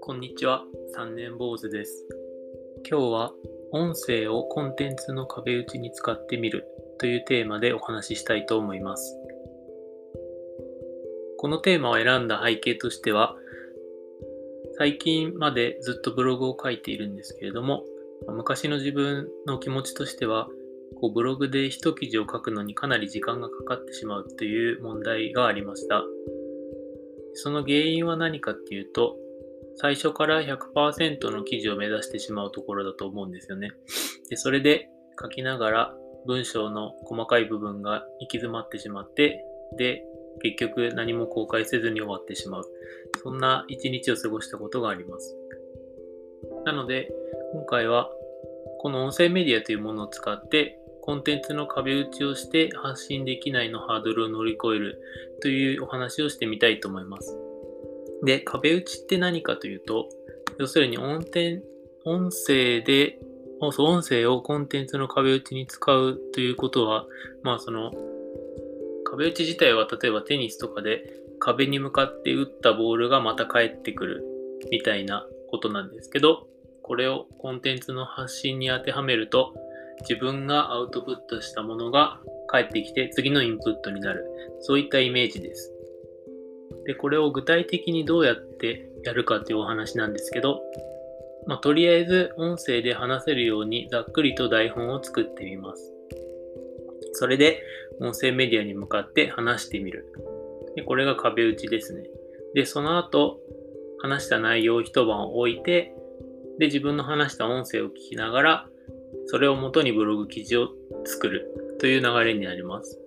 こんにちは、3年坊主です。今日は音声をコンテンツの壁打ちに使ってみるというテーマでお話ししたいと思います。このテーマを選んだ背景としては、最近までずっとブログを書いているんですけれども、昔の自分の気持ちとしては、こうブログで一記事を書くのにかなり時間がかかってしまうという問題がありました。その原因は何かっていうと、最初から100%の記事を目指してしまうところだと思うんですよね。でそれで書きながら文章の細かい部分が行き詰まってしまって、で、結局何も公開せずに終わってしまう。そんな一日を過ごしたことがあります。なので、今回はこの音声メディアというものを使ってコンテンツの壁打ちをして発信できないのハードルを乗り越えるというお話をしてみたいと思います。で、壁打ちって何かというと、要するに音程音声で、音声をコンテンツの壁打ちに使うということは、まあその、壁打ち自体は例えばテニスとかで壁に向かって打ったボールがまた返ってくるみたいなことなんですけど、これをコンテンツの発信に当てはめると、自分がアウトプットしたものが返ってきて次のインプットになる。そういったイメージです。で、これを具体的にどうやってやるかというお話なんですけど、まあ、とりあえず音声で話せるようにざっくりと台本を作ってみます。それで音声メディアに向かって話してみる。でこれが壁打ちですね。で、その後、話した内容を一晩置いて、で、自分の話した音声を聞きながら、それをもとにブログ記事を作るという流れになります。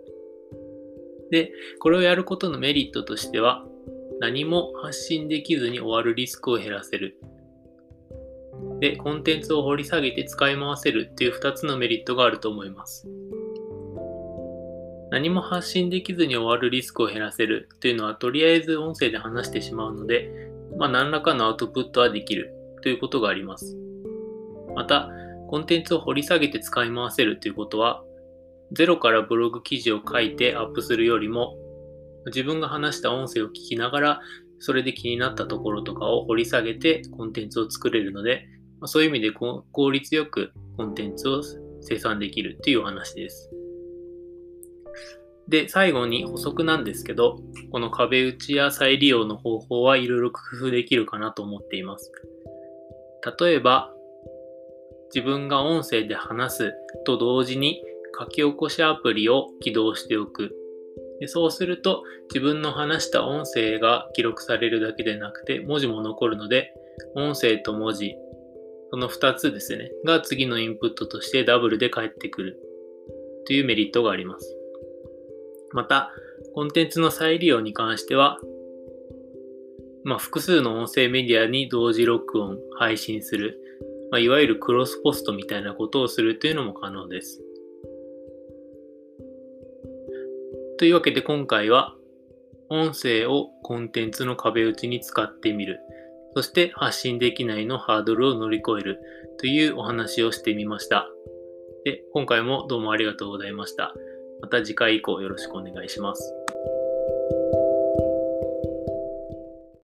で、これをやることのメリットとしては、何も発信できずに終わるリスクを減らせる。で、コンテンツを掘り下げて使い回せるっていう2つのメリットがあると思います。何も発信できずに終わるリスクを減らせるというのは、とりあえず音声で話してしまうので、まあ、何らかのアウトプットはできるということがあります。また、コンテンツを掘り下げて使い回せるということは、ゼロからブログ記事を書いてアップするよりも、自分が話した音声を聞きながら、それで気になったところとかを掘り下げてコンテンツを作れるので、そういう意味で効率よくコンテンツを生産できるっていうお話です。で、最後に補足なんですけど、この壁打ちや再利用の方法はいろいろ工夫できるかなと思っています。例えば、自分が音声で話すと同時に書き起こしアプリを起動しておく。でそうすると自分の話した音声が記録されるだけでなくて文字も残るので音声と文字その2つですねが次のインプットとしてダブルで返ってくるというメリットがあります。またコンテンツの再利用に関してはまあ、複数の音声メディアに同時録音、配信する、まあ、いわゆるクロスポストみたいなことをするというのも可能です。というわけで今回は音声をコンテンツの壁打ちに使ってみる。そして発信できないのハードルを乗り越えるというお話をしてみました。で、今回もどうもありがとうございました。また次回以降よろしくお願いします。